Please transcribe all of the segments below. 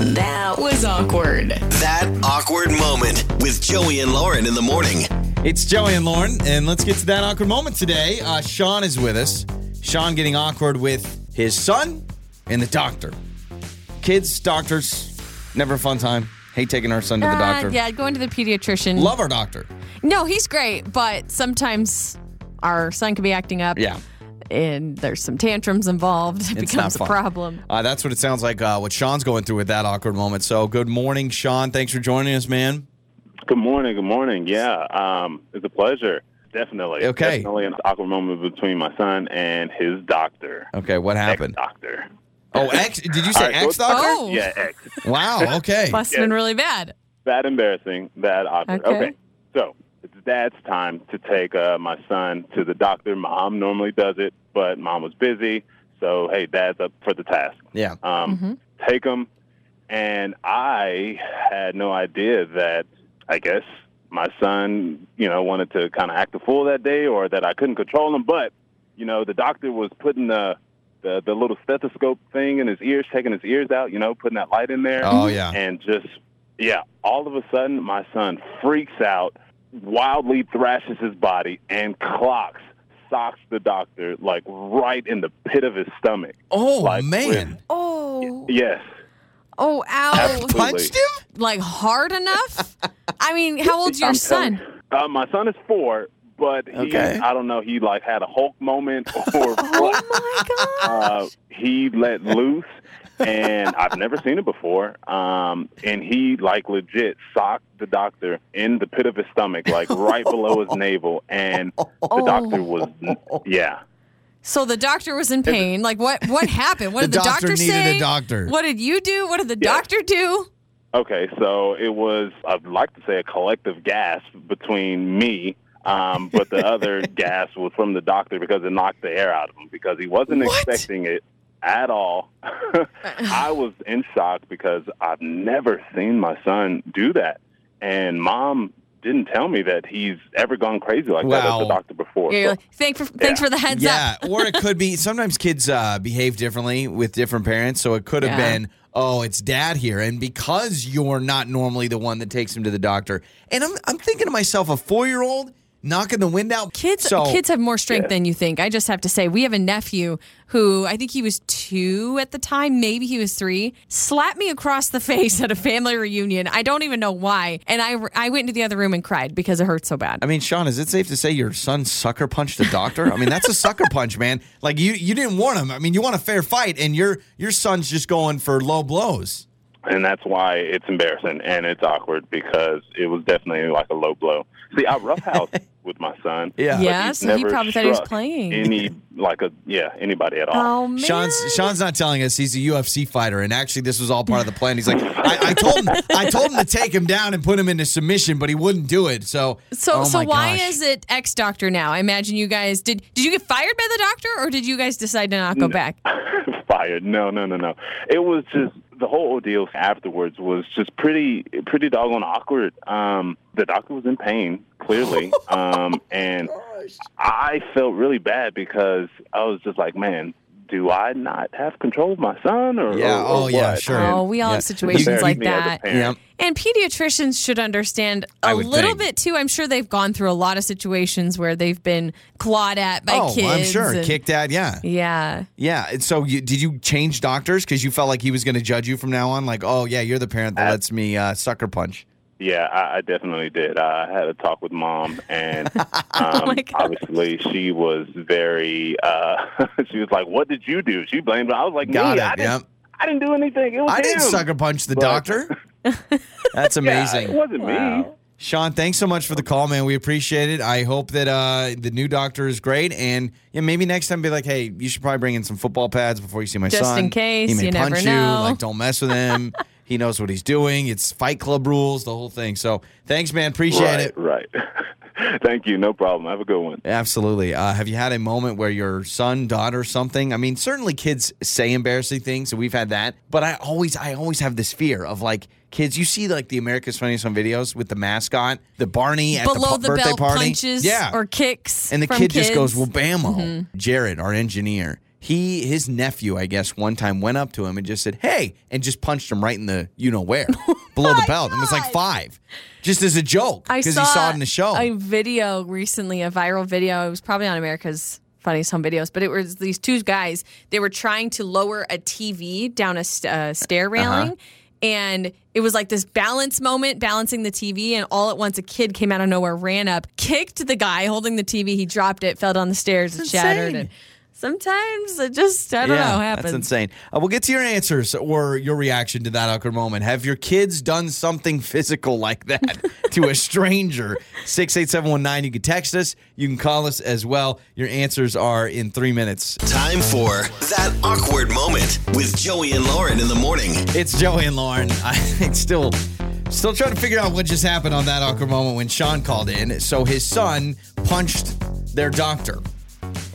That was awkward. That awkward moment with Joey and Lauren in the morning. It's Joey and Lauren, and let's get to that awkward moment today. Uh, Sean is with us. Sean getting awkward with his son and the doctor. Kids, doctors, never a fun time. Hate taking our son to the Uh, doctor. yeah, going to the pediatrician. Love our doctor. No, he's great, but sometimes our son could be acting up. Yeah. And there's some tantrums involved. It It's becomes a problem. Uh, that's what it sounds like. Uh, what Sean's going through with that awkward moment. So, good morning, Sean. Thanks for joining us, man. Good morning. Good morning. Yeah, um, it's a pleasure. Definitely. Okay. Definitely an awkward moment between my son and his doctor. Okay, what happened? Doctor. Oh, ex? Did you say All right, so ex doctor? Oh. Yeah, ex. Wow. Okay. Must have been really bad. Bad embarrassing. Bad awkward. Okay. Okay. So it's dad's time to take uh, my son to the doctor. Mom normally does it, but mom was busy. So hey, dad's up for the task. Yeah. um, take him. And I had no idea that I guess my son, you know, wanted to kind of act a fool that day, or that I couldn't control him. But you know, the doctor was putting the the, the little stethoscope thing in his ears, taking his ears out, you know, putting that light in there. Oh, yeah. And just yeah, all of a sudden, my son freaks out, wildly thrashes his body, and clocks socks the doctor like right in the pit of his stomach. Oh, Like, man. Oh. Yes. Oh, ow. Absolutely. Punched him? Like hard enough? I mean, how old's your I'm son? telling- Uh, my son is four, but he, Okay. I don't know, he like had a Hulk moment or Oh my god. Uh, he let loose, and I've never seen it before. Um, and he like legit socked the doctor in the pit of his stomach, like right below his navel, and the doctor was, yeah. So the doctor was in pain. Like what what happened? What The did the doctor doctor, say? a doctor. What did you do? What did the Yeah. doctor do? Okay, so it was, I'd like to say, a collective gasp between me, um, but the other gas was from the doctor because it knocked the air out of him because he wasn't What? expecting it at all. I was in shock because I've never seen my son do that. And mom didn't tell me that he's ever gone crazy like that Wow. as a doctor before. Yeah, So- like, Thank for, thanks for the heads yeah, up. Yeah, or it could be sometimes kids uh, behave differently with different parents. So it could have Yeah. been, oh, it's dad here. And because you're not normally the one that takes him to the doctor, and I'm, I'm thinking to myself, a four year old knocking the wind out. Kids So, kids have more strength Yeah. than you think. I just have to say, we have a nephew who I think he was two at the time, maybe he was three, slapped me across the face at a family reunion. I don't even know why. And I, I went into the other room and cried because it hurt so bad. I mean, Sean, is it safe to say your son sucker punched the doctor? I mean, that's a sucker punch, man. Like you, you didn't warn him. I mean, you want a fair fight, and your your son's just going for low blows. and that's why it's embarrassing and it's awkward because it was definitely like a low blow. See, I roughhouse with my son. Yeah. but Yeah, he's so he probably thought he was struck playing. Any like a yeah anybody at all. Oh man. Sean's Sean's not telling us he's a UFC fighter, and actually, this was all part of the plan. He's like, I, I told him, I told him to take him down and put him into submission, but he wouldn't do it. So, So oh so why gosh. is it ex doctor now? I imagine you guys did did you get fired by the doctor or did you guys decide to not go back? Fired? No, no, no, no. It was just the whole ordeal afterwards was just pretty pretty doggone awkward. Um, the doctor was in pain clearly, um, and I felt really bad because I was just like, man. Do I not have control of my son, or Yeah, or- or oh, yeah, sure. Oh, we all Yeah. have situations like me as a that. parent. Yeah. And pediatricians should understand a little think. bit too. I'm sure they've gone through a lot of situations where they've been clawed at by oh, kids. I'm sure and- kicked at. Yeah, Yeah. yeah. And so, you, did you change doctors because you felt like he was going to judge you from now on? Like, oh yeah, you're the parent that lets me uh, sucker punch. Yeah, I, I definitely did. I had a talk with mom, and um, Oh obviously she was very. Uh, she was like, "What did you do?" She blamed. me. I was like, Got "Me, it. I didn't, Yep. I didn't do anything. It was I didn't him." sucker punch the But- doctor. That's Yeah, amazing. it wasn't me. Sean, thanks so much for the call, man. We appreciate it. I hope that uh, the new doctor is great, and yeah, maybe next time be like, hey, you should probably bring in some football pads before you see my Just son. Just in case, he may you never punch know. you. Like, don't mess with him. He knows what he's doing. It's Fight Club rules, the whole thing. So, thanks, man. Appreciate right, it. right. Thank you. No problem. Have a good one. Absolutely. Uh, have you had a moment where your son, daughter, something? I mean, certainly kids say embarrassing things, and we've had that. But I always, I always have this fear of like kids. You see, like the America's Funniest Home videos with the mascot, the Barney at Below the, the, birthday belt party. punches yeah, or kicks. and the from kid just goes, kids. Mm-hmm. "Well, bammo." Jared, our engineer, he his nephew, I guess, one time went up to him and just said, "Hey," and just punched him right in the you know where, below the belt. And it was like five, just as a joke I because saw he saw it in the show. a video recently, a viral video. It was probably on America's Funniest Home Videos, but it was these two guys. They were trying to lower a TV down a st- uh, stair railing. And it was like this balance moment, balancing the TV, and all at once a kid came out of nowhere, ran up, kicked the guy holding the TV. He dropped it, fell down the stairs, and shattered. It. Sometimes it just, I don't know, happens. That's insane. Uh, we'll get to your answers or your reaction to that awkward moment. Have your kids done something physical like that to a stranger? 68719. You can text us. You can call us as well. Your answers are in three minutes. Time for that awkward moment with Joey and Lauren in the morning. It's Joey and Lauren. I still still trying to figure out what just happened on that awkward moment when Sean called in. So his son punched their doctor.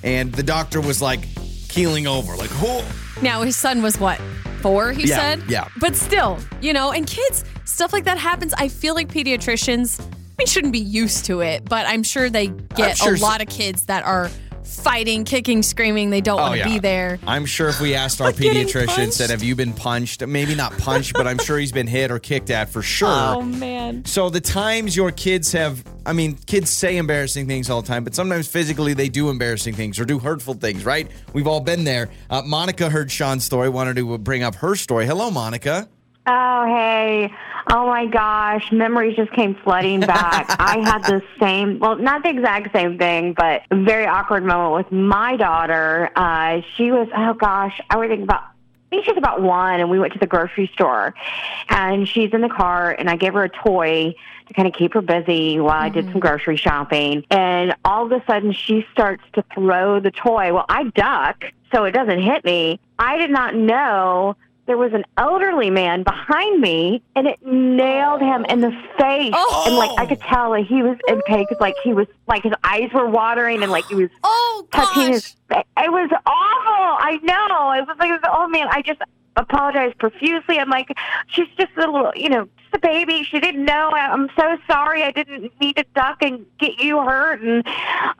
And the doctor was like keeling over, like, oh, Now his son was what? Four, he Yeah, said? yeah. But still, you know, and kids, stuff like that happens. I feel like pediatricians, I mean, shouldn't be used to it, but I'm sure they get a lot of kids that are fighting, kicking, screaming. They don't Oh, want to yeah. be there. I'm sure if we asked our Like pediatrician, said, Have you been punched? Maybe not punched, but I'm sure he's been hit or kicked at for sure. Oh, man. So the times your kids have, I mean, kids say embarrassing things all the time, but sometimes physically they do embarrassing things or do hurtful things, right? We've all been there. Uh, Monica heard Sean's story, wanted to bring up her story. Hello, Monica. Oh, hey. Oh my gosh. Memories just came flooding back. I had the same, well, not the exact same thing, but a very awkward moment with my daughter. Uh, she was, oh gosh, I would think about, I think she's about one, and we went to the grocery store, and she's in the car, and I gave her a toy to kind of keep her busy while I did some grocery shopping. And all of a sudden, she starts to throw the toy. Well, I duck, so it doesn't hit me. I did not know there was an elderly man behind me and it nailed him in the face Oh. and like i could tell that he was in pain 'cause, like he was like his eyes were watering and like he was Oh, touching gosh. his face it was awful i know it was like oh man i just apologized profusely i'm like she's just a little you know just a baby she didn't know i'm so sorry i didn't need to duck and get you hurt and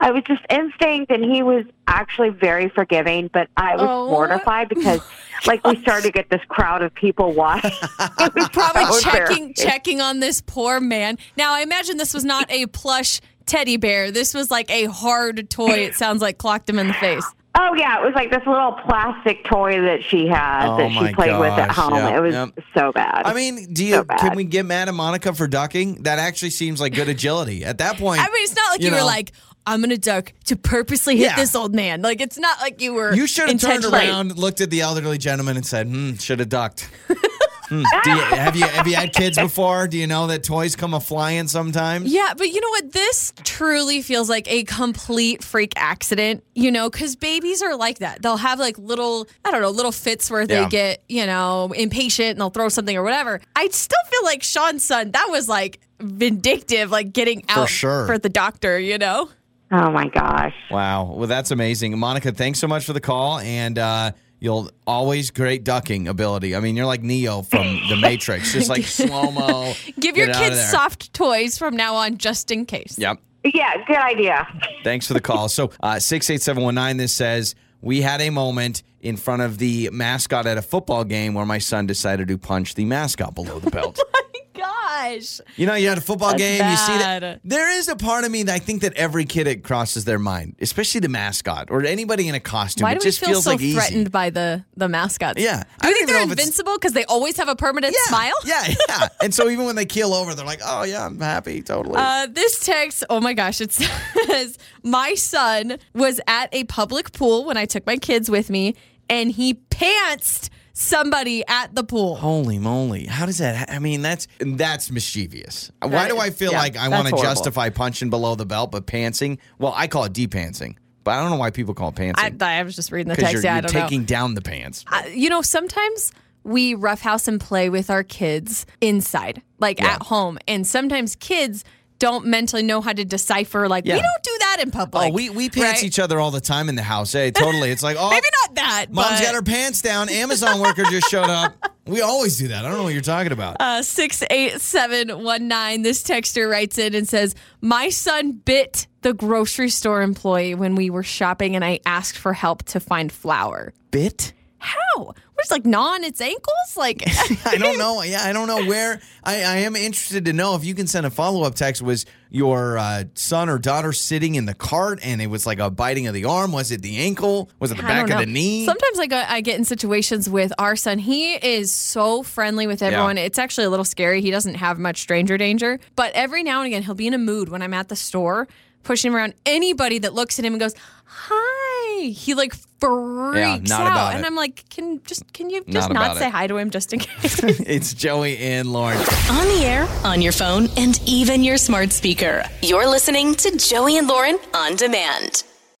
i was just instinct and he was actually very forgiving but i was Oh. mortified because like we started to get this crowd of people watching. It was Probably so checking checking on this poor man. Now, I imagine this was not a plush teddy bear. This was like a hard toy. It sounds like clocked him in the face. Oh yeah, it was like this little plastic toy that she had Oh, that she played with at home. Yep, it was yep. so bad. I mean, do you So can we get mad at Monica for ducking? That actually seems like good agility. At that point, I mean, it's not like you, You were like, I'm going to duck to purposely hit Yeah. this old man. Like, it's not like you were. you should have turned around, looked at the elderly gentleman, and said, "Hmm, should have ducked." Hmm. Do you, have you have you had kids before? Do you know that toys come a flying sometimes? Yeah, but you know what? This truly feels like a complete freak accident, you know, because babies are like that. They'll have like little, I don't know, little fits where they Yeah. get, you know, impatient and they'll throw something or whatever. I still feel like Sean's son, that was like vindictive, like getting out sure. for the doctor, you know? oh my gosh. Wow. Well, that's amazing. Monica, thanks so much for the call. And uh, you'll always great ducking ability. I mean, you're like Neo from The Matrix, just like slow mo. Give your kids soft toys from now on just in case. Yep. Yeah, good idea. Thanks for the call. So, uh, 68719, this says, We had a moment in front of the mascot at a football game where my son decided to punch the mascot below the belt. Gosh. You know, you're at a football That's game, you see that. There is a part of me that I think that every kid it crosses their mind, especially the mascot or anybody in a costume. Why it do we just feel feels so like easy. threatened by the the mascots? Yeah. Do I you think they're know if it's- invincible because they always have a permanent Yeah, smile? Yeah, yeah. and so even when they keel over, they're like, "Oh yeah, I'm happy, totally." Uh, this text, oh my gosh, it says, My son was at a public pool when I took my kids with me, and he pantsed somebody at the pool. Holy moly! How does that? ha- I mean, that's that's mischievous. Why do I feel yeah, like I want to justify punching below the belt, but pantsing? Well, I call it depantsing, but I don't know why people call it I, pantsing. I was just reading the text. you're, Yeah, you're don't know. taking down the pants. Uh, you know, sometimes we roughhouse and play with our kids inside, like Yeah. at home. And sometimes kids don't mentally know how to decipher. Like Yeah. we don't do that in public. oh, we we pants right? each other all the time in the house. Hey, totally. It's like, oh, Maybe not that. mom's but, got her pants down. Amazon worker just showed up. We always do that. I don't know what you're talking about. Uh, 68719. This texter writes in and says, My son bit the grocery store employee when we were shopping and I asked for help to find flour. Bit? How? Like gnawing its ankles? Like, I don't know. Yeah, I don't know where. I, I am interested to know if you can send a follow up text. Was your uh, son or daughter sitting in the cart and it was like a biting of the arm? Was it the ankle? Was it the I back of the knee? Sometimes I, go, I get in situations with our son. He is so friendly with everyone. It's actually a little scary. He doesn't have much stranger danger. But every now and again, he'll be in a mood when I'm at the store, pushing around anybody that looks at him and goes, "Hi." He like freaks not out, about and it. I'm like, "Can just can you just about not say it. hi to him just in case?" it's Joey and Lauren. On the air, on your phone, and even your smart speaker. You're listening to Joey and Lauren on demand.